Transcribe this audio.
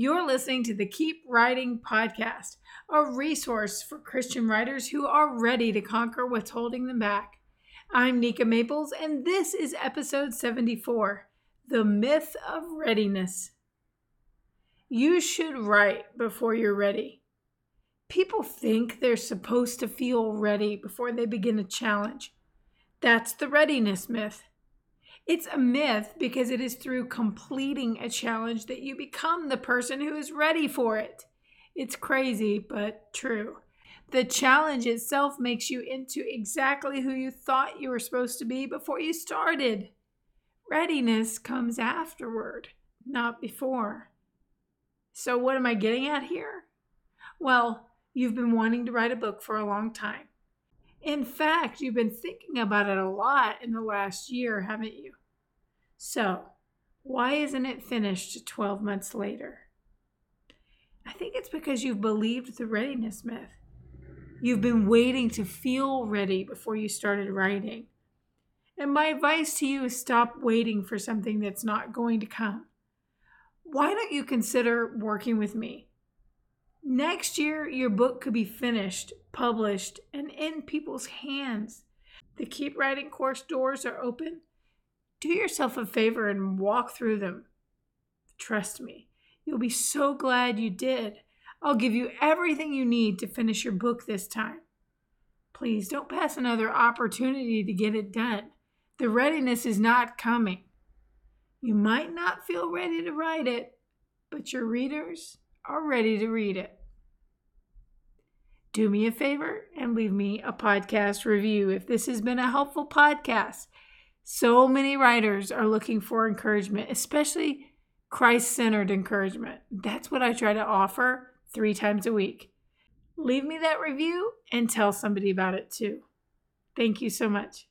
You're listening to the Keep Writing podcast, a resource for Christian writers who are ready to conquer what's holding them back. I'm Nika Maples, and this is episode 74 The Myth of Readiness. You should write before you're ready. People think they're supposed to feel ready before they begin a challenge. That's the readiness myth. It's a myth because it is through completing a challenge that you become the person who is ready for it. It's crazy, but true. The challenge itself makes you into exactly who you thought you were supposed to be before you started. Readiness comes afterward, not before. So, what am I getting at here? Well, you've been wanting to write a book for a long time. In fact, you've been thinking about it a lot in the last year, haven't you? So, why isn't it finished 12 months later? I think it's because you've believed the readiness myth. You've been waiting to feel ready before you started writing. And my advice to you is stop waiting for something that's not going to come. Why don't you consider working with me? Next year, your book could be finished, published, and in people's hands. The Keep Writing course doors are open do yourself a favor and walk through them. Trust me, you'll be so glad you did. I'll give you everything you need to finish your book this time. Please don't pass another opportunity to get it done. The readiness is not coming. You might not feel ready to write it, but your readers are ready to read it. Do me a favor and leave me a podcast review if this has been a helpful podcast. So many writers are looking for encouragement, especially Christ centered encouragement. That's what I try to offer three times a week. Leave me that review and tell somebody about it too. Thank you so much.